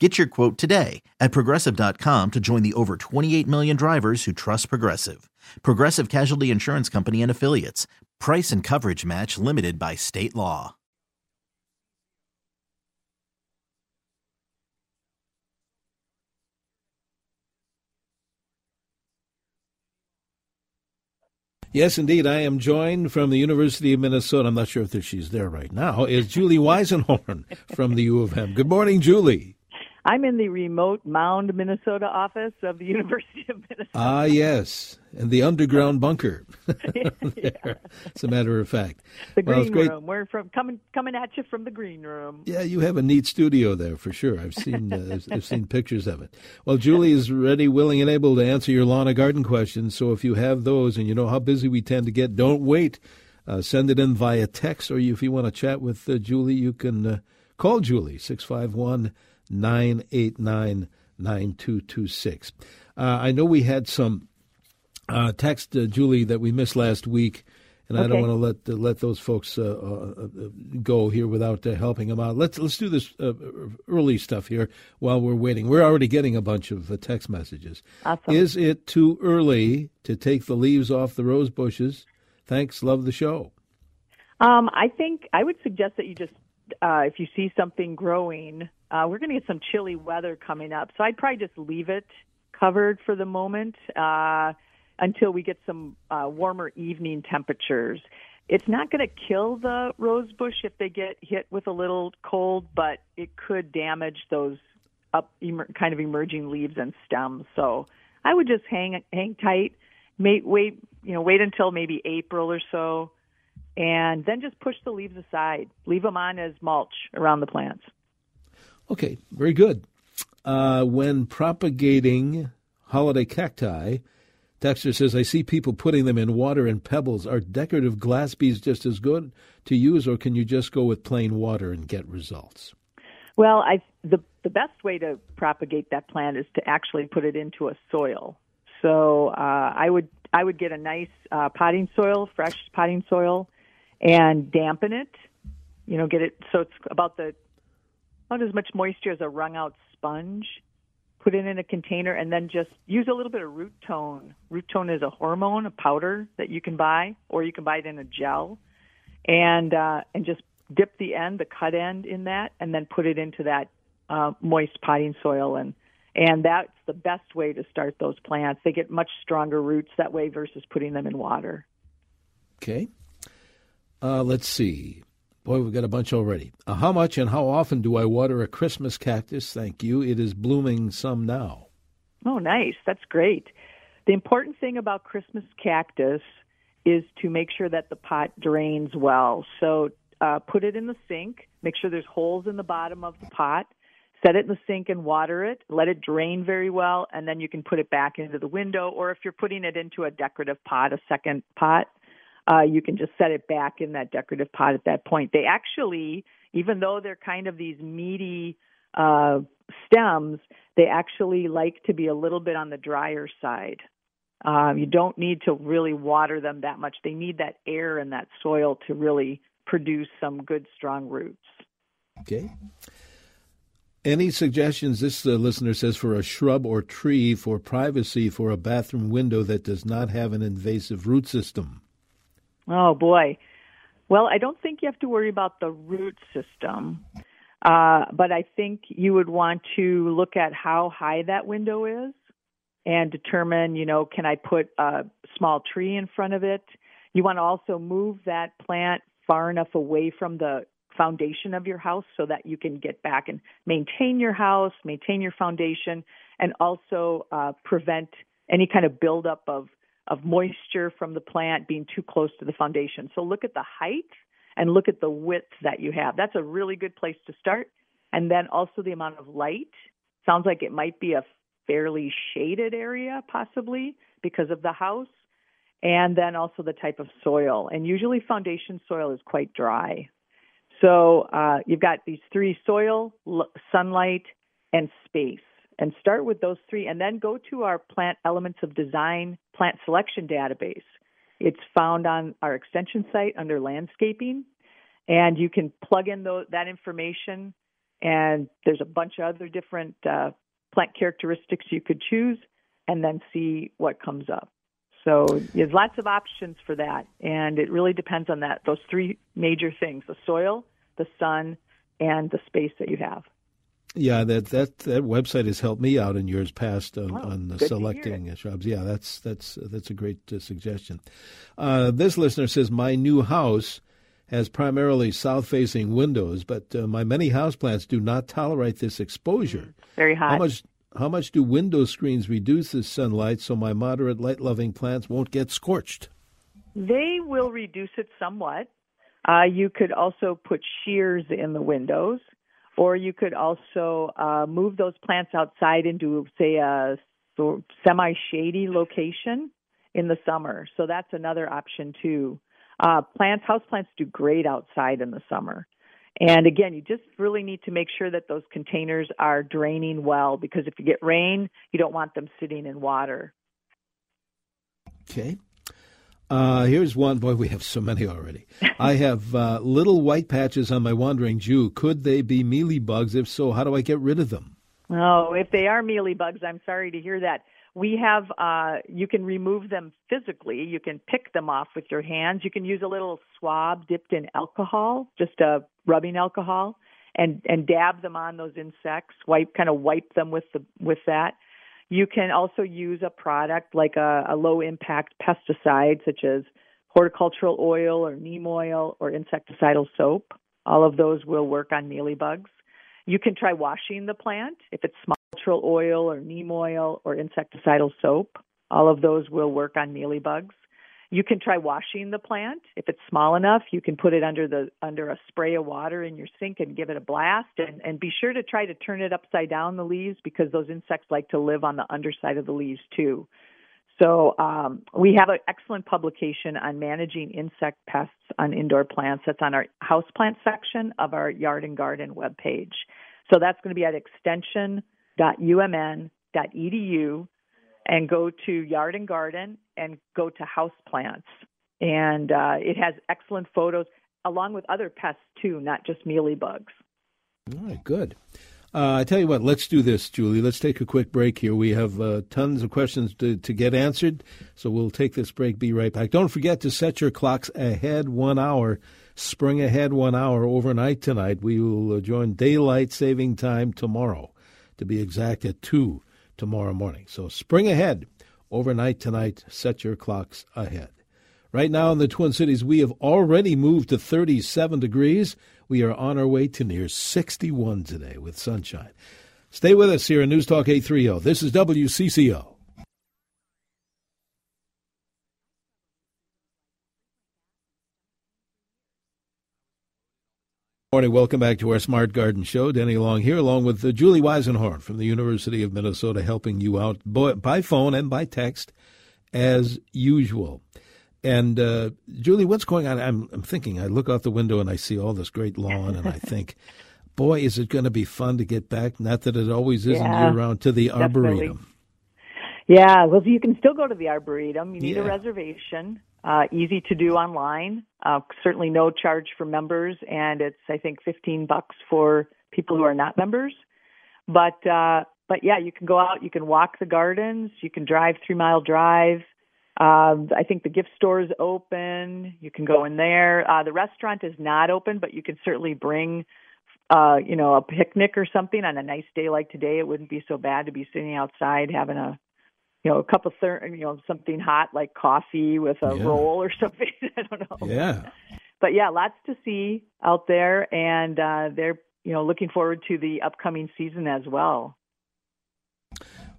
Get your quote today at progressive.com to join the over 28 million drivers who trust Progressive. Progressive Casualty Insurance Company and Affiliates. Price and coverage match limited by state law. Yes, indeed. I am joined from the University of Minnesota. I'm not sure if she's there right now. Is Julie Weisenhorn from the U of M. Good morning, Julie. I'm in the remote Mound, Minnesota office of the University of Minnesota. Ah, yes, and the underground bunker. yeah. As a matter of fact, The well, green great. room. We're from coming coming at you from the green room. Yeah, you have a neat studio there for sure. I've seen uh, I've- I've seen pictures of it. Well, Julie is ready, willing, and able to answer your lawn and garden questions. So if you have those, and you know how busy we tend to get, don't wait. Uh, send it in via text, or if you want to chat with uh, Julie, you can uh, call Julie six five one nine eight nine nine two two six. Uh, I know we had some uh, text, uh, Julie, that we missed last week, and I don't want to let uh, let those folks uh, uh, uh, go here without uh, helping them out. Let's let's do this uh, early stuff here while we're waiting. We're already getting a bunch of uh, text messages. Awesome. Is it too early to take the leaves off the rose bushes? Thanks, love the show. Um, I think I would suggest that you just, uh, if you see something growing, uh, we're going to get some chilly weather coming up, so I'd probably just leave it covered for the moment uh, until we get some uh, warmer evening temperatures. It's not going to kill the rose bush if they get hit with a little cold, but it could damage those up emer- kind of emerging leaves and stems. So I would just hang hang tight, wait wait you know wait until maybe April or so, and then just push the leaves aside. Leave them on as mulch around the plants. Okay, very good. Uh, when propagating holiday cacti, Dexter says, I see people putting them in water and pebbles. Are decorative glass beads just as good to use, or can you just go with plain water and get results? Well, I the the best way to propagate that plant is to actually put it into a soil. So uh, I would I would get a nice uh, potting soil, fresh potting soil, and dampen it. You know, get it so it's about the about as much moisture as a wrung out sponge. Put it in a container and then just use a little bit of root tone. Rootone is a hormone, a powder that you can buy, or you can buy it in a gel, and uh, and just dip the end, the cut end, in that, and then put it into that uh, moist potting soil, and and that's the best way to start those plants. They get much stronger roots that way versus putting them in water. Okay. Uh, let's see. Boy, we've got a bunch already. Uh, how much and how often do I water a Christmas cactus? Thank you. It is blooming some now. Oh, nice. That's great. The important thing about Christmas cactus is to make sure that the pot drains well. So uh, put it in the sink. Make sure there's holes in the bottom of the pot. Set it in the sink and water it. Let it drain very well, and then you can put it back into the window. Or if you're putting it into a decorative pot, a second pot, uh, you can just set it back in that decorative pot at that point. They actually, even though they're kind of these meaty uh, stems, they actually like to be a little bit on the drier side. Um, you don't need to really water them that much. They need that air and that soil to really produce some good, strong roots. Okay. Any suggestions, this uh, listener says, for a shrub or tree for privacy for a bathroom window that does not have an invasive root system? Oh boy. Well, I don't think you have to worry about the root system. Uh, but I think you would want to look at how high that window is and determine, you know, can I put a small tree in front of it? You want to also move that plant far enough away from the foundation of your house so that you can get back and maintain your house, maintain your foundation, and also uh, prevent any kind of buildup of of moisture from the plant being too close to the foundation. So look at the height and look at the width that you have. That's a really good place to start. And then also the amount of light. Sounds like it might be a fairly shaded area, possibly because of the house. And then also the type of soil. And usually foundation soil is quite dry. So uh, you've got these three soil, sunlight, and space. And start with those three, and then go to our plant elements of design plant selection database. It's found on our extension site under landscaping, and you can plug in that information. And there's a bunch of other different uh, plant characteristics you could choose, and then see what comes up. So there's lots of options for that, and it really depends on that those three major things: the soil, the sun, and the space that you have. Yeah, that that that website has helped me out in years past on, oh, on selecting shrubs. Yeah, that's that's that's a great uh, suggestion. Uh, this listener says my new house has primarily south-facing windows, but uh, my many houseplants do not tolerate this exposure. Mm, very hot. How much how much do window screens reduce the sunlight so my moderate light-loving plants won't get scorched? They will reduce it somewhat. Uh, you could also put sheers in the windows or you could also uh, move those plants outside into, say, a semi shady location in the summer. So that's another option too. Uh, plants, house plants do great outside in the summer. And again, you just really need to make sure that those containers are draining well because if you get rain, you don't want them sitting in water. Okay. Uh, here's one. Boy, we have so many already. I have uh, little white patches on my wandering Jew. Could they be mealy bugs? If so, how do I get rid of them? Oh, if they are mealy bugs, I'm sorry to hear that. We have, uh, you can remove them physically. You can pick them off with your hands. You can use a little swab dipped in alcohol, just a rubbing alcohol, and and dab them on those insects. Wipe, kind of wipe them with the with that. You can also use a product like a, a low impact pesticide, such as horticultural oil or neem oil or insecticidal soap. All of those will work on mealybugs. You can try washing the plant if it's cultural oil or neem oil or insecticidal soap. All of those will work on mealybugs. You can try washing the plant. If it's small enough, you can put it under the under a spray of water in your sink and give it a blast and, and be sure to try to turn it upside down the leaves because those insects like to live on the underside of the leaves too. So um, we have an excellent publication on managing insect pests on indoor plants. That's on our houseplant section of our yard and garden webpage. So that's going to be at extension.umn.edu and go to Yard and Garden and go to house plants. And uh, it has excellent photos along with other pests too, not just mealy bugs. All right, good. Uh, I tell you what, let's do this, Julie. Let's take a quick break here. We have uh, tons of questions to, to get answered, so we'll take this break. Be right back. Don't forget to set your clocks ahead one hour, spring ahead one hour overnight tonight. We will uh, join daylight saving time tomorrow, to be exact, at 2 tomorrow morning. So spring ahead overnight tonight. Set your clocks ahead. Right now in the Twin Cities, we have already moved to 37 degrees. We are on our way to near 61 today with sunshine. Stay with us here in News Talk 830. This is WCCO. Morning, welcome back to our Smart Garden Show. Denny Long here, along with uh, Julie Weisenhorn from the University of Minnesota, helping you out by phone and by text, as usual. And uh, Julie, what's going on? I'm, I'm thinking. I look out the window and I see all this great lawn, and I think, boy, is it going to be fun to get back? Not that it always isn't yeah, year round to the definitely. arboretum. Yeah, well, you can still go to the arboretum. You need yeah. a reservation. Uh, easy to do online. Uh, certainly no charge for members, and it's I think 15 bucks for people who are not members. But uh, but yeah, you can go out, you can walk the gardens, you can drive three mile drive. Um, I think the gift store is open. You can go in there. Uh, the restaurant is not open, but you can certainly bring uh, you know, a picnic or something on a nice day like today, it wouldn't be so bad to be sitting outside having a, you know, a cup of you know something hot like coffee with a Yeah. roll or something. I don't know. Yeah. But yeah, lots to see out there, and uh, they're you know looking forward to the upcoming season as well.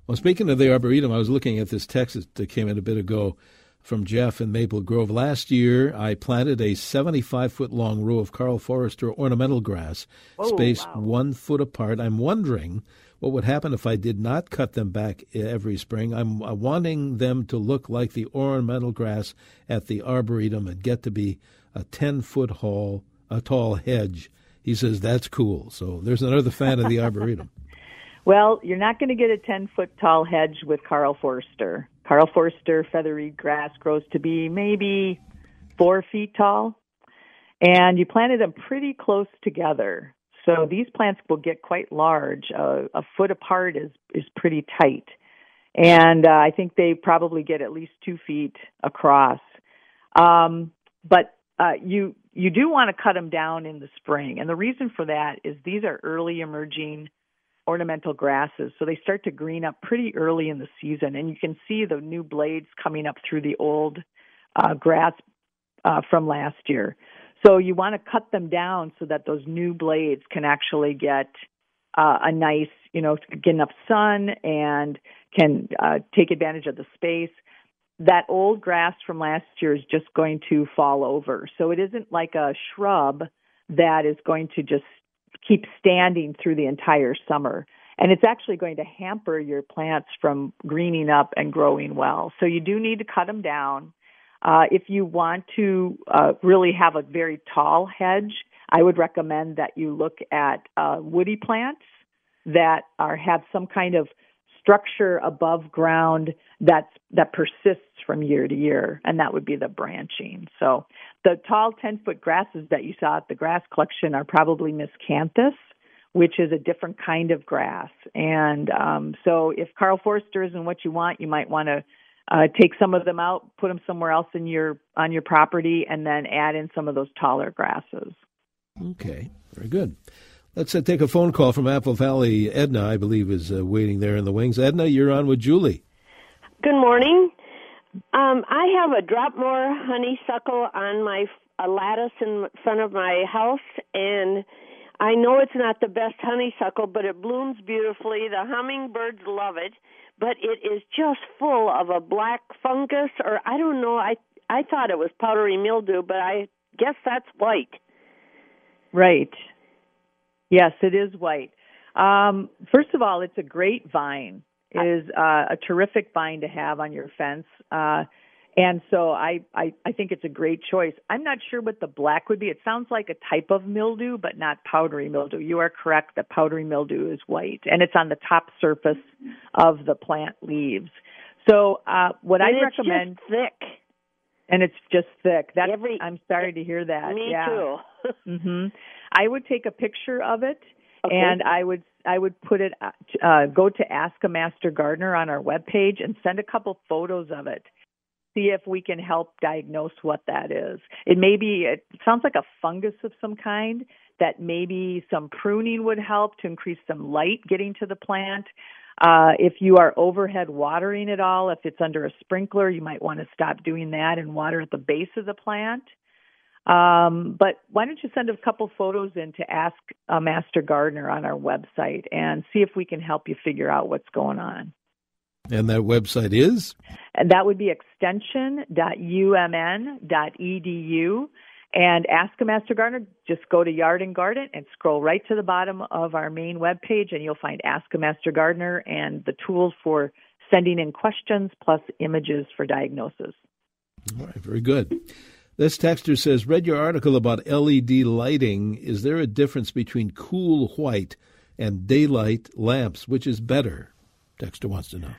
Well, speaking of the Arboretum, I was looking at this text that came in a bit ago from Jeff in Maple Grove. Last year, I planted a 75 foot long row of Karl Foerster ornamental grass, Oh, spaced wow. one foot apart. I'm wondering what would happen if I did not cut them back every spring. I'm uh, wanting them to look like the ornamental grass at the Arboretum and get to be a 10 foot tall, a tall hedge. He says that's cool. So there's another fan of the Arboretum. Well, you're not going to get a 10 foot tall hedge with Karl Foerster. Karl Foerster feathery grass grows to be maybe four feet tall, and you planted them pretty close together. So these plants will get quite large. Uh, a foot apart is is pretty tight, and uh, I think they probably get at least two feet across. Um, but uh, you you do want to cut them down in the spring, and the reason for that is these are early emerging ornamental grasses. So they start to green up pretty early in the season, and you can see the new blades coming up through the old uh, grass uh, from last year. So you want to cut them down so that those new blades can actually get uh, a nice, you know, get enough sun and can uh, take advantage of the space. That old grass from last year is just going to fall over. So it isn't like a shrub that is going to just keep standing through the entire summer. And it's actually going to hamper your plants from greening up and growing well. So you do need to cut them down. Uh, if you want to uh, really have a very tall hedge, I would recommend that you look at uh, woody plants that are have some kind of structure above ground that's that persists from year to year, and that would be the branching. So the tall 10 foot grasses that you saw at the grass collection are probably miscanthus, which is a different kind of grass. And um, so if Karl Foerster isn't what you want, you might want to uh, take some of them out, put them somewhere else in your on your property, and then add in some of those taller grasses. Okay, very good. Let's uh, take a phone call from Apple Valley. Edna, I believe, is uh, waiting there in the wings. Edna, you're on with Julie. Good morning. Um, I have a Dropmore honeysuckle on my a lattice in front of my house, and I know it's not the best honeysuckle, but it blooms beautifully. The hummingbirds love it, but it is just full of a black fungus, or I don't know. I I thought it was powdery mildew, but I guess that's white. Right. Yes, it is white. Um, first of all, it's a great vine. It is uh, a terrific vine to have on your fence. Uh, and so I, I, I think it's a great choice. I'm not sure what the black would be. It sounds like a type of mildew, but not powdery mildew. You are correct that powdery mildew is white, and it's on the top surface of the plant leaves. So uh, what And I recommend, just thick. and it's just thick. That's Every- I'm sorry to hear that. Me yeah. too. hmm I would take a picture of it, Okay. and I would I would put it uh, go to Ask a Master Gardener on our webpage and send a couple photos of it. See if we can help diagnose what that is. It may be it sounds like a fungus of some kind that maybe some pruning would help to increase some light getting to the plant. Uh, if you are overhead watering at all, if it's under a sprinkler, you might want to stop doing that and water at the base of the plant. Um, but why don't you send a couple photos in to ask a master gardener on our website and see if we can help you figure out what's going on. And that website is? And that would be extension.umn.edu. And ask a master gardener, just go to Yard and Garden and scroll right to the bottom of our main webpage, and you'll find Ask a Master Gardener and the tools for sending in questions plus images for diagnosis. All right, very good. This texter says, read your article about LED lighting. Is there a difference between cool white and daylight lamps? Which is better? Texter wants to know.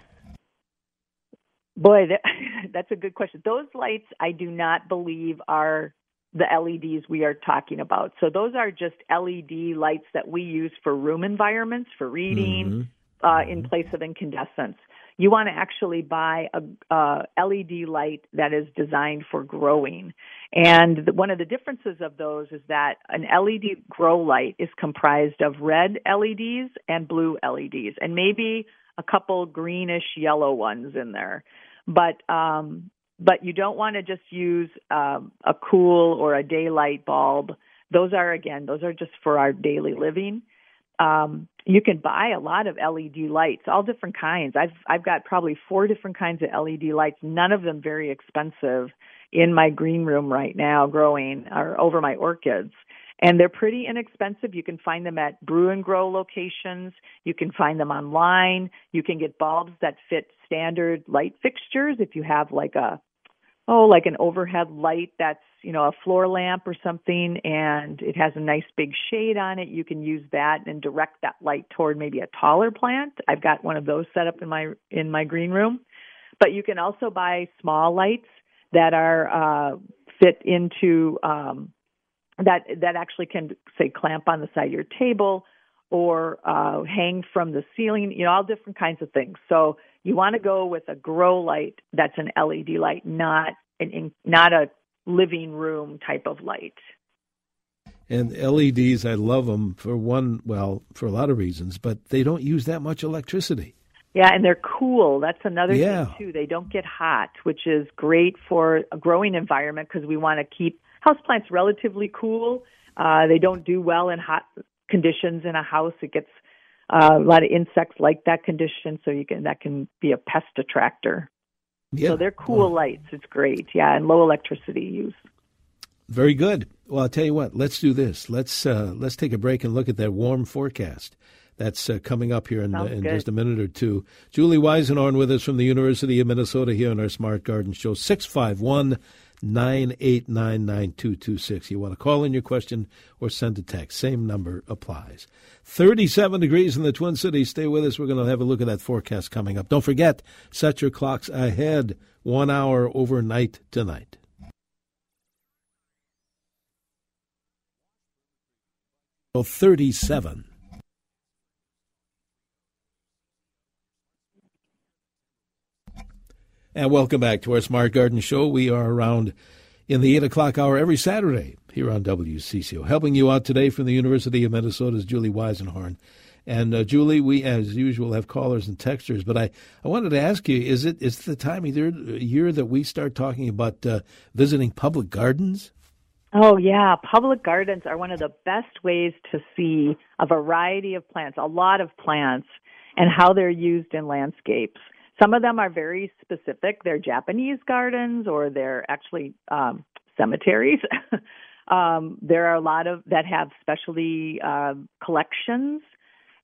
Boy, that, that's a good question. Those lights, I do not believe are the LEDs we are talking about. So those are just LED lights that we use for room environments, for reading, uh, in mm-hmm. place of incandescents. You want to actually buy a, a LED light that is designed for growing. And the, one of the differences of those is that an LED grow light is comprised of red LEDs and blue LEDs, and maybe a couple greenish yellow ones in there. But um, but you don't want to just use um, a cool or a daylight bulb. Those are again, those are just for our daily living um, you can buy a lot of LED lights, all different kinds. I've I've got probably four different kinds of LED lights, none of them very expensive in my green room right now growing or over my orchids. And they're pretty inexpensive. You can find them at brew and grow locations. You can find them online. You can get bulbs that fit standard light fixtures if you have like a oh, like an overhead light that's, you know, a floor lamp or something and it has a nice big shade on it, you can use that and direct that light toward maybe a taller plant. I've got one of those set up in my in my green room. But you can also buy small lights that are uh fit into um that that actually can say clamp on the side of your table or uh hang from the ceiling, you know, all different kinds of things. So you want to go with a grow light that's an LED light, not an not a living room type of light. And LEDs, I love them for one, well, for a lot of reasons, but they don't use that much electricity. Yeah, and they're cool. That's another yeah. thing too. They don't get hot, which is great for a growing environment because we want to keep houseplants relatively cool. Uh, they don't do well in hot conditions in a house. It gets uh, a lot of insects like that condition, so you can that can be a pest attractor. Yeah. So they're cool lights. It's great. Yeah, and low electricity use. Very good. Well, I'll tell you what. Let's do this. Let's uh, let's take a break and look at that warm forecast that's uh, coming up here in, uh, in just a minute or two. Julie Weisenhorn with us from the University of Minnesota here on our Smart Garden Show. Six five one 9899226. You want to call in your question or send a text. Same number applies. 37 degrees in the Twin Cities. Stay with us. We're going to have a look at that forecast coming up. Don't forget, set your clocks ahead one hour overnight tonight. Thirty-seven. And welcome back to our Smart Garden Show. We are around in the 8 o'clock hour every Saturday here on WCCO. Helping you out today from the University of Minnesota's Julie Weisenhorn. And uh, Julie, we as usual have callers and texters, but I, I wanted to ask you: Is it is the time of year that we start talking about uh, visiting public gardens? Oh yeah, public gardens are one of the best ways to see a variety of plants, a lot of plants, and how they're used in landscapes. Some of them are very specific. They're Japanese gardens or they're actually um, cemeteries. um, there are a lot of that have specialty uh, collections.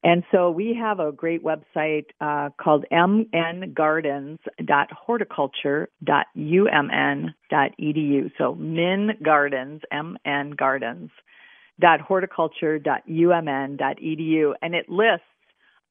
And so we have a great website uh, called mngardens.horticulture.umn.edu. So Min Gardens, M-N Gardens, horticulture.umn.edu. And it lists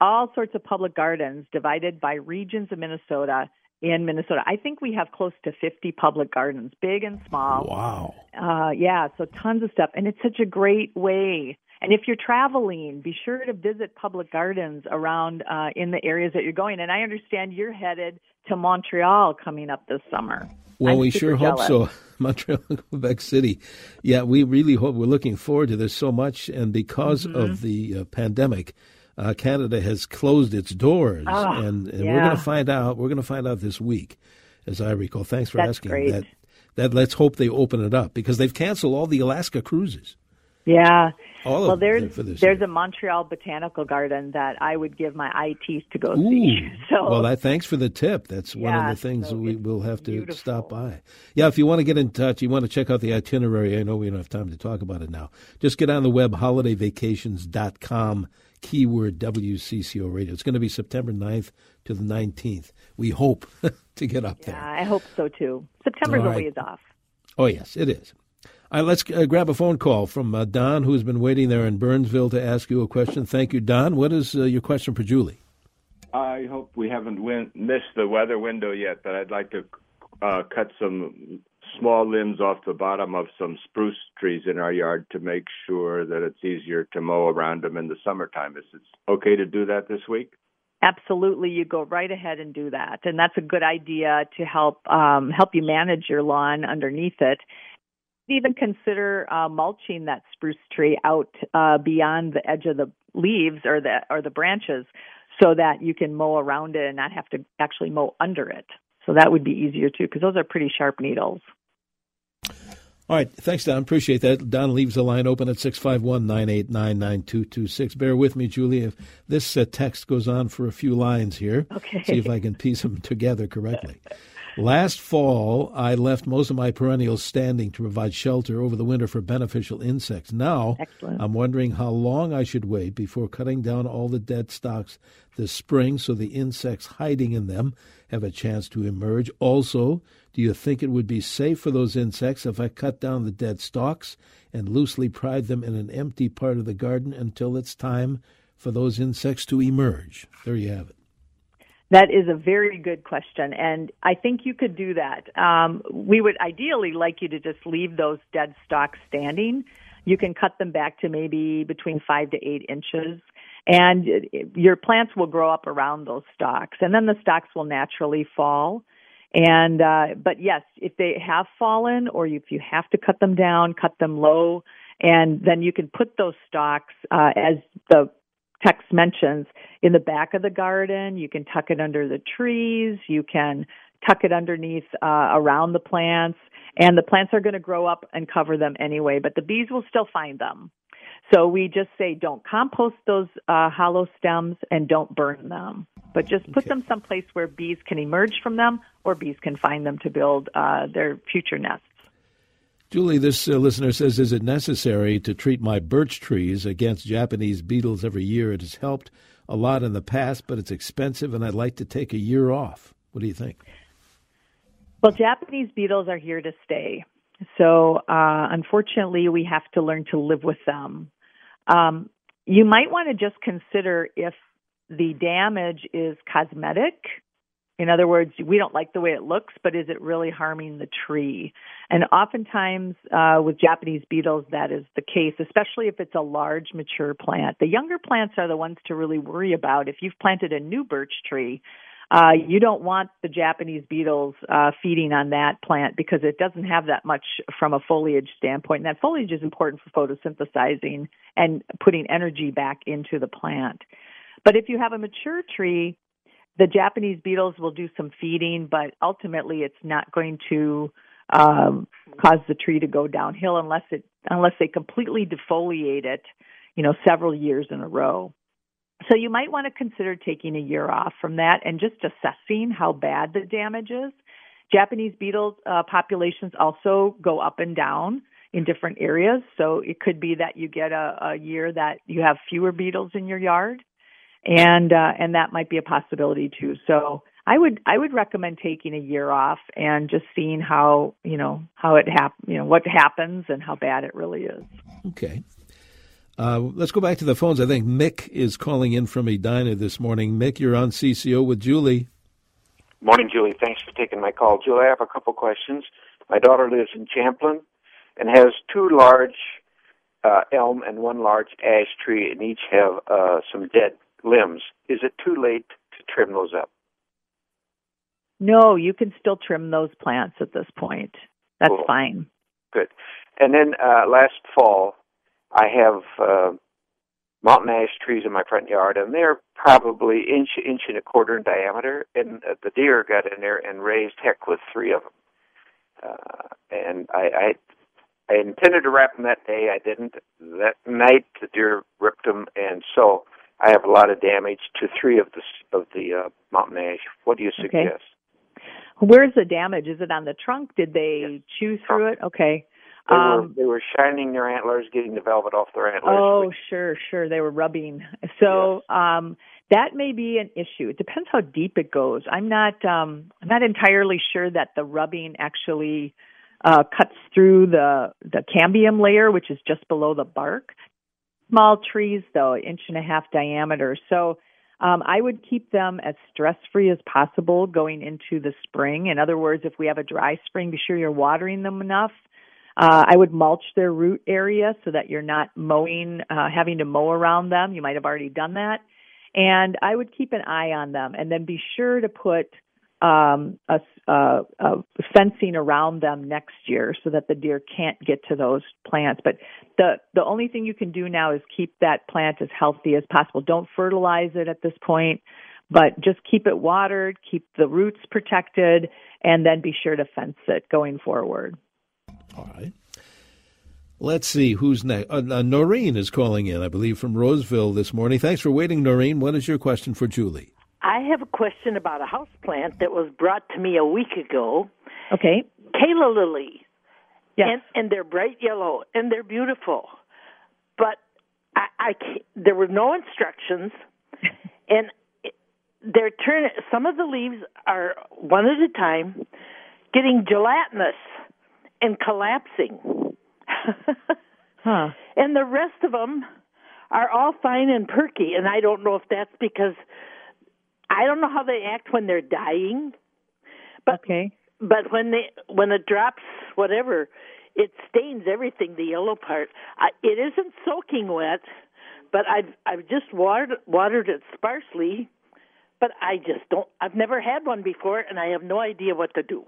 all sorts of public gardens divided by regions of Minnesota in Minnesota. I think we have close to 50 public gardens, big and small. Wow. Uh, yeah, so tons of stuff. And it's such a great way. And if you're traveling, be sure to visit public gardens around uh, in the areas that you're going. And I understand you're headed to Montreal coming up this summer. Well, I'm we sure jealous. hope so. Montreal, Quebec City. Yeah, we really hope. We're looking forward to this so much. And because mm-hmm. of the uh, pandemic, uh, Canada has closed its doors, oh, and, and yeah. we're going to find out. We're going to find out this week, as I recall. Thanks for That's asking great. that. That let's hope they open it up because they've canceled all the Alaska cruises. Yeah. All well, there's there's year. a Montreal botanical garden that I would give my eye teeth to go Ooh. see. So well, that, thanks for the tip. That's one of the things so we will have to beautiful. stop by. Yeah, if you want to get in touch, you want to check out the itinerary. I know we don't have time to talk about it now. Just get on the web, holidayvacations.com, keyword WCCO radio. It's going to be September 9th to the 19th. We hope to get up yeah, there. I hope so too. September's a right. ways off. Oh, yes, it is. All right, let's uh, grab a phone call from uh, Don, who's been waiting there in Burnsville to ask you a question. Thank you, Don. What is uh, your question for Julie? I hope we haven't win- missed the weather window yet, but I'd like to uh, cut some small limbs off the bottom of some spruce trees in our yard to make sure that it's easier to mow around them in the summertime. Is it okay to do that this week? absolutely you go right ahead and do that and that's a good idea to help um, help you manage your lawn underneath it even consider uh, mulching that spruce tree out uh, beyond the edge of the leaves or the or the branches so that you can mow around it and not have to actually mow under it so that would be easier too because those are pretty sharp needles all right. Thanks, Don. Appreciate that. Don leaves the line open at 651 989 9226. Bear with me, Julie. If this uh, text goes on for a few lines here, okay. see if I can piece them together correctly. Last fall, I left most of my perennials standing to provide shelter over the winter for beneficial insects. Now, Excellent. I'm wondering how long I should wait before cutting down all the dead stalks this spring so the insects hiding in them have a chance to emerge. Also, do you think it would be safe for those insects if I cut down the dead stalks and loosely pride them in an empty part of the garden until it's time for those insects to emerge? There you have it. That is a very good question, and I think you could do that. Um, we would ideally like you to just leave those dead stalks standing. You can cut them back to maybe between five to eight inches, and your plants will grow up around those stalks, and then the stalks will naturally fall. And uh, but yes, if they have fallen or if you have to cut them down, cut them low, and then you can put those stalks uh, as the text mentions in the back of the garden. You can tuck it under the trees. You can tuck it underneath uh, around the plants, and the plants are going to grow up and cover them anyway. But the bees will still find them. So we just say don't compost those uh, hollow stems and don't burn them, but just put okay. them someplace where bees can emerge from them or bees can find them to build uh, their future nests. Julie, this uh, listener says, Is it necessary to treat my birch trees against Japanese beetles every year? It has helped a lot in the past, but it's expensive and I'd like to take a year off. What do you think? Well, Japanese beetles are here to stay. So, uh, unfortunately, we have to learn to live with them. Um, you might want to just consider if the damage is cosmetic. In other words, we don't like the way it looks, but is it really harming the tree? And oftentimes uh, with Japanese beetles, that is the case, especially if it's a large mature plant. The younger plants are the ones to really worry about. If you've planted a new birch tree, uh, you don't want the Japanese beetles uh, feeding on that plant because it doesn't have that much from a foliage standpoint. And that foliage is important for photosynthesizing and putting energy back into the plant. But if you have a mature tree, the Japanese beetles will do some feeding, but ultimately it's not going to um, cause the tree to go downhill unless it unless they completely defoliate it, you know, several years in a row. So you might want to consider taking a year off from that and just assessing how bad the damage is. Japanese beetle uh, populations also go up and down in different areas. So it could be that you get a, a year that you have fewer beetles in your yard, and uh, and that might be a possibility too. So I would I would recommend taking a year off and just seeing how you know how it hap- you know what happens and how bad it really is. Okay. Uh, let's go back to the phones. I think Mick is calling in from Edina this morning. Mick, you're on CCO with Julie. Morning, Julie. Thanks for taking my call. Julie, I have a couple questions. My daughter lives in Champlin and has two large uh, elm and one large ash tree, and each have uh, some dead limbs. Is it too late to trim those up? No, you can still trim those plants at this point. That's cool. fine. Good. And then uh, last fall, I have uh, mountain ash trees in my front yard, and they're probably inch inch and a quarter in diameter. And uh, the deer got in there and raised heck with three of them. Uh, and I, I I intended to wrap them that day. I didn't. That night, the deer ripped them, and so I have a lot of damage to three of the of the uh, mountain ash. What do you suggest? Okay. Where's the damage? Is it on the trunk? Did they yes. chew through it? Okay. They, um, were, they were shining their antlers, getting the velvet off their antlers. Oh, which... sure, sure. They were rubbing. So yes. um, that may be an issue. It depends how deep it goes. I'm not. Um, I'm not entirely sure that the rubbing actually uh, cuts through the the cambium layer, which is just below the bark. Small trees, though, inch and a half diameter. So um, I would keep them as stress free as possible going into the spring. In other words, if we have a dry spring, be sure you're watering them enough. Uh, I would mulch their root area so that you're not mowing, uh, having to mow around them. You might have already done that. And I would keep an eye on them and then be sure to put um, a, a, a fencing around them next year so that the deer can't get to those plants. But the the only thing you can do now is keep that plant as healthy as possible. Don't fertilize it at this point, but just keep it watered, keep the roots protected, and then be sure to fence it going forward. All right. Let's see who's next. Uh, uh, Noreen is calling in, I believe, from Roseville this morning. Thanks for waiting, Noreen. What is your question for Julie? I have a question about a house plant that was brought to me a week ago. Okay. Calla lilies. Yes. And, and they're bright yellow and they're beautiful. But I, I there were no instructions, and they're turning. Some of the leaves are one at a time, getting gelatinous and collapsing. huh. And the rest of them are all fine and perky, and I don't know if that's because I don't know how they act when they're dying. But okay. But when they when it drops whatever, it stains everything. The yellow part. I, it isn't soaking wet, but I've I've just watered watered it sparsely. But I just don't. I've never had one before, and I have no idea what to do.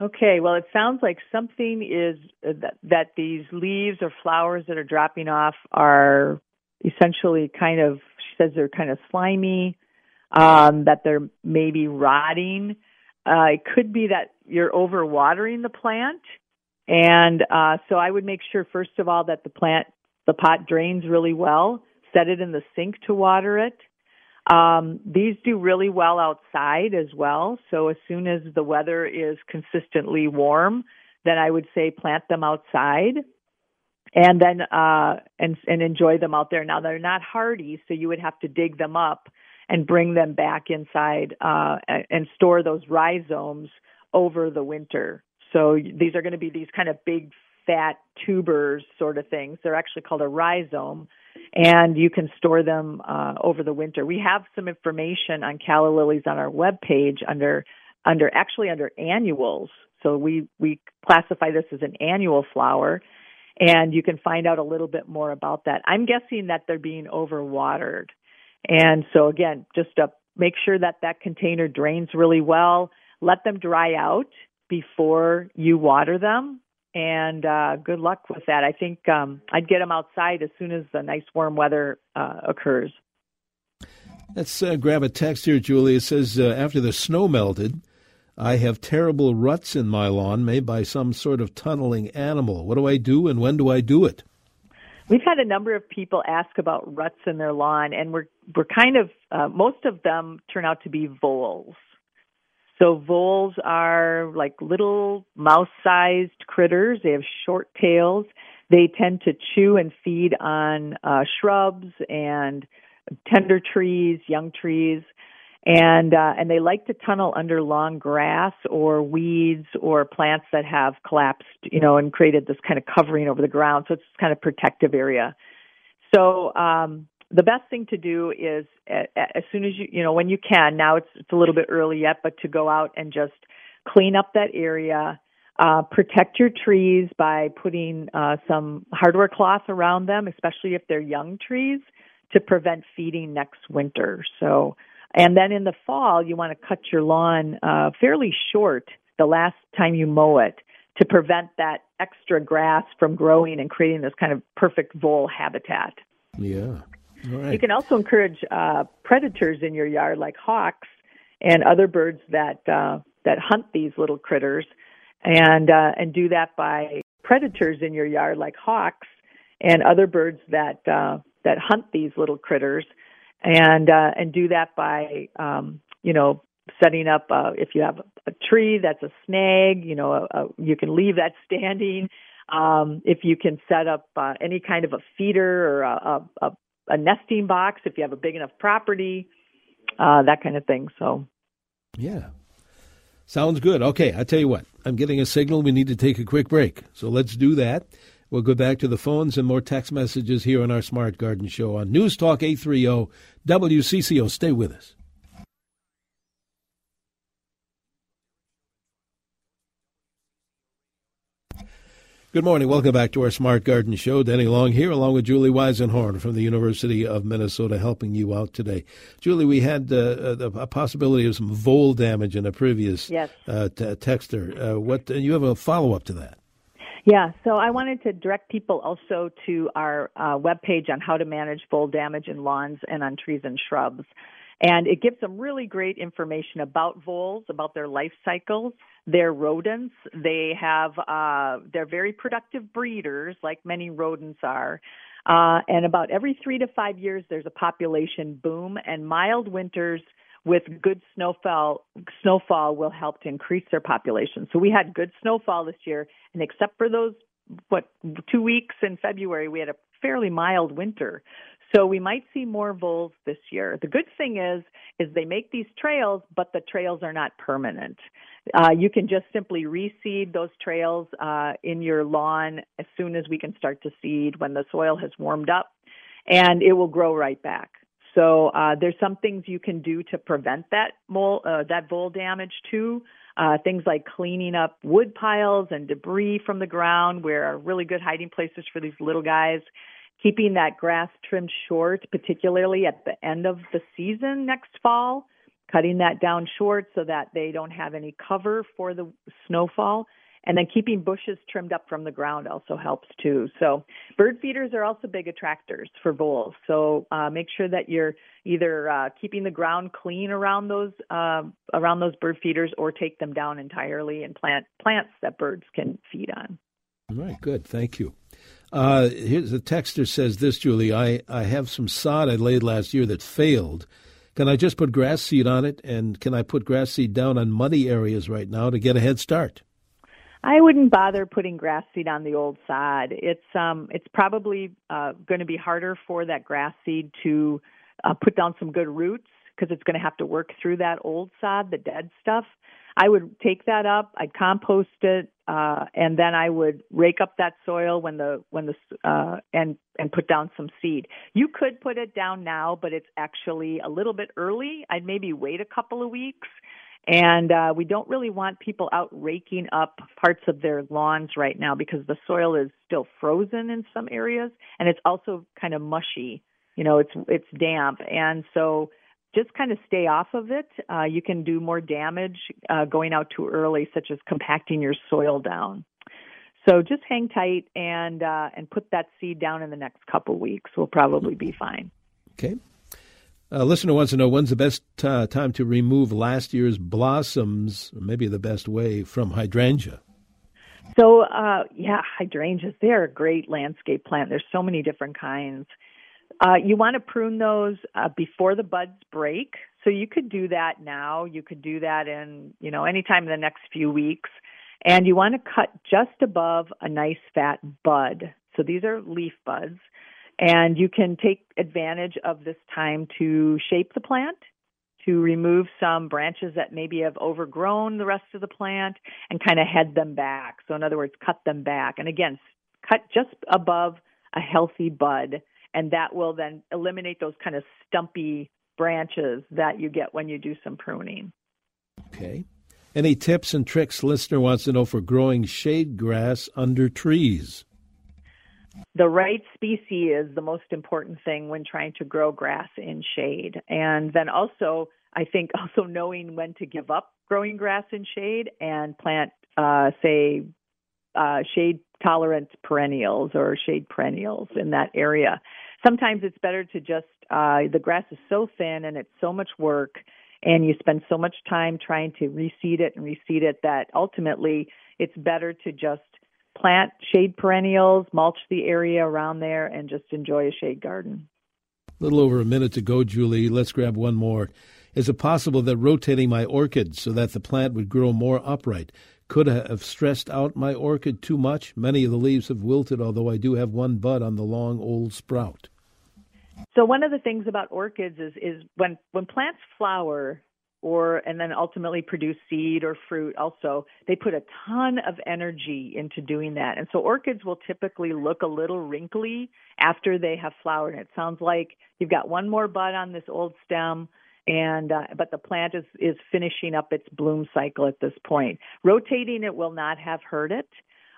Okay, well, it sounds like something is uh, that, that these leaves or flowers that are dropping off are essentially kind of, says they're kind of slimy, um, that they're maybe rotting. Uh, it could be that you're overwatering the plant. And uh, so I would make sure, first of all, that the plant, the pot drains really well. Set it in the sink to water it. Um, these do really well outside as well. So as soon as the weather is consistently warm, then I would say plant them outside and then uh, and and enjoy them out there. Now they're not hardy, so you would have to dig them up and bring them back inside uh, and store those rhizomes over the winter. So these are going to be these kind of big fat tubers sort of things. They're actually called a rhizome and you can store them uh, over the winter. We have some information on calla lilies on our webpage under under actually under annuals. So we we classify this as an annual flower, and you can find out a little bit more about that. I'm guessing that they're being overwatered, and so again, just to make sure that that container drains really well. Let them dry out before you water them and uh, good luck with that. I think um, I'd get them outside as soon as the nice warm weather uh, occurs. Let's uh, grab a text here, Julie. It says, uh, after the snow melted, I have terrible ruts in my lawn made by some sort of tunneling animal. What do I do and when do I do it? We've had a number of people ask about ruts in their lawn, and we're we're kind of uh, most of them turn out to be voles. So voles are like little mouse-sized critters. They have short tails. They tend to chew and feed on uh, shrubs and tender trees, young trees, and uh, and they like to tunnel under long grass or weeds or plants that have collapsed, you know, and created this kind of covering over the ground. So it's kind of protective area. So um, the best thing to do is as soon as you you know when you can now it's it's a little bit early yet but to go out and just clean up that area uh, protect your trees by putting uh, some hardware cloth around them especially if they're young trees to prevent feeding next winter so and then in the fall you want to cut your lawn uh, fairly short the last time you mow it to prevent that extra grass from growing and creating this kind of perfect vole habitat. Yeah. Right. You can also encourage uh, predators in your yard, like hawks and other birds that uh, that hunt these little critters, and uh, and do that by predators in your yard, like hawks and other birds that uh, that hunt these little critters, and uh, and do that by um, you know setting up uh, if you have a tree that's a snag, you know, a, a, you can leave that standing. Um, if you can set up uh, any kind of a feeder or a, a, a a nesting box if you have a big enough property, uh, that kind of thing. So, yeah, sounds good. Okay, I tell you what, I'm getting a signal. We need to take a quick break, so let's do that. We'll go back to the phones and more text messages here on our Smart Garden Show on News Talk 830 WCCO. Stay with us. Good morning. Welcome back to our Smart Garden Show. Denny Long here, along with Julie Weisenhorn from the University of Minnesota, helping you out today. Julie, we had uh, a possibility of some vole damage in a previous yes. uh, t- texter. Uh, what you have a follow up to that? Yeah, so I wanted to direct people also to our uh, webpage on how to manage vole damage in lawns and on trees and shrubs. And it gives some really great information about voles, about their life cycles. They're rodents. They have, uh, they're very productive breeders, like many rodents are. Uh, and about every three to five years, there's a population boom, and mild winters with good snowfall snowfall will help to increase their population. So we had good snowfall this year, and except for those what two weeks in February, we had a fairly mild winter. So we might see more voles this year. The good thing is, is they make these trails, but the trails are not permanent. Uh, you can just simply reseed those trails uh, in your lawn as soon as we can start to seed when the soil has warmed up, and it will grow right back. So uh, there's some things you can do to prevent that mole, uh, that vole damage too. Uh, things like cleaning up wood piles and debris from the ground, where are really good hiding places for these little guys. Keeping that grass trimmed short, particularly at the end of the season next fall, cutting that down short so that they don't have any cover for the snowfall. And then keeping bushes trimmed up from the ground also helps too. So bird feeders are also big attractors for voles. So uh, make sure that you're either uh, keeping the ground clean around those uh, around those bird feeders, or take them down entirely and plant plants that birds can feed on. All right, good. Thank you. Uh, here's the texter says this, Julie. I, I have some sod I laid last year that failed. Can I just put grass seed on it? And can I put grass seed down on muddy areas right now to get a head start? I wouldn't bother putting grass seed on the old sod. It's um it's probably uh, going to be harder for that grass seed to uh, put down some good roots because it's going to have to work through that old sod, the dead stuff. I would take that up, I'd compost it, uh, and then I would rake up that soil when the when the uh, and and put down some seed. You could put it down now, but it's actually a little bit early. I'd maybe wait a couple of weeks and uh, we don't really want people out raking up parts of their lawns right now because the soil is still frozen in some areas, and it's also kind of mushy. You know, it's it's damp, and so just kind of stay off of it. Uh, you can do more damage uh, going out too early, such as compacting your soil down. So just hang tight and uh, and put that seed down in the next couple weeks. We'll probably be fine. Okay. A listener wants to know when's the best uh, time to remove last year's blossoms, maybe the best way, from hydrangea. So, uh, yeah, hydrangeas, they're a great landscape plant. There's so many different kinds. Uh, you want to prune those uh, before the buds break. So you could do that now. You could do that in, you know, anytime in the next few weeks. And you want to cut just above a nice fat bud. So these are leaf buds. And you can take advantage of this time to shape the plant, to remove some branches that maybe have overgrown the rest of the plant and kind of head them back. So, in other words, cut them back. And again, cut just above a healthy bud, and that will then eliminate those kind of stumpy branches that you get when you do some pruning. Okay. Any tips and tricks listener wants to know for growing shade grass under trees? The right species is the most important thing when trying to grow grass in shade. And then also, I think also knowing when to give up growing grass in shade and plant, uh, say, uh, shade tolerant perennials or shade perennials in that area. Sometimes it's better to just, uh, the grass is so thin and it's so much work and you spend so much time trying to reseed it and reseed it that ultimately it's better to just plant shade perennials, mulch the area around there, and just enjoy a shade garden. A little over a minute to go, Julie. Let's grab one more. Is it possible that rotating my orchid so that the plant would grow more upright could have stressed out my orchid too much? Many of the leaves have wilted, although I do have one bud on the long old sprout. So one of the things about orchids is is when when plants flower, or and then ultimately produce seed or fruit also. They put a ton of energy into doing that. And so orchids will typically look a little wrinkly after they have flowered. It sounds like you've got one more bud on this old stem and uh, but the plant is is finishing up its bloom cycle at this point. Rotating it will not have hurt it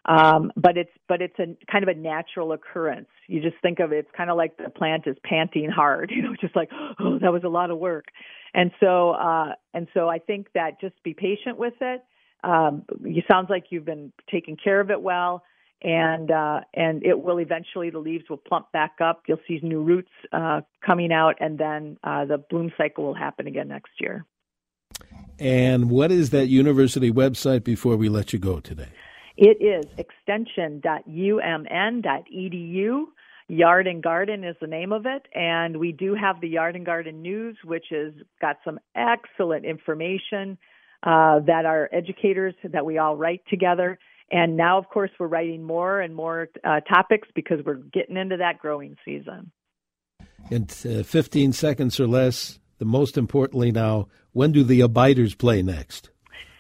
Um, but it's but it's a kind of a natural occurrence. You just think of it, it's kind of like the plant is panting hard, you know, just like oh that was a lot of work, and so uh, and so I think that just be patient with it. Um, sounds like you've been taking care of it well, and uh, and it will eventually the leaves will plump back up. You'll see new roots uh, coming out, and then uh, the bloom cycle will happen again next year. And what is that university website before we let you go today? It is extension.umn.edu. Yard and Garden is the name of it, and we do have the Yard and Garden News, which has got some excellent information uh, that our educators that we all write together. And now, of course, we're writing more and more uh, topics because we're getting into that growing season. In uh, 15 seconds or less, the most importantly now, when do the abiders play next?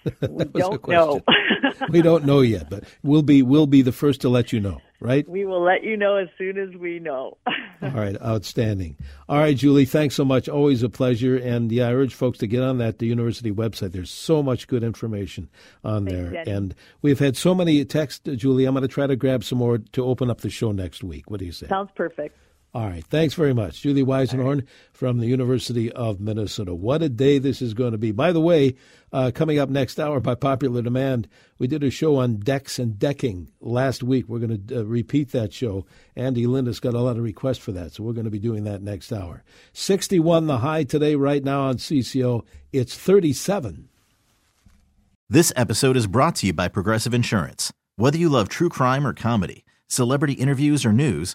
we don't know. we don't know yet, but we'll be we'll be the first to let you know, right? We will let you know as soon as we know. All right, outstanding. All right, Julie, thanks so much. Always a pleasure. And yeah, I urge folks to get on that the university website. There's so much good information on there, and we've had so many texts, Julie. I'm going to try to grab some more to open up the show next week. What do you say? Sounds perfect. All right. Thanks very much. Julie Weisenhorn from the University of Minnesota. What a day this is going to be. By the way, uh, coming up next hour by popular demand, we did a show on decks and decking last week. We're going to uh, repeat that show. Andy Lindis got a lot of requests for that, so we're going to be doing that next hour. 61 the high today, right now on CCO. It's 37. This episode is brought to you by Progressive Insurance. Whether you love true crime or comedy, celebrity interviews or news,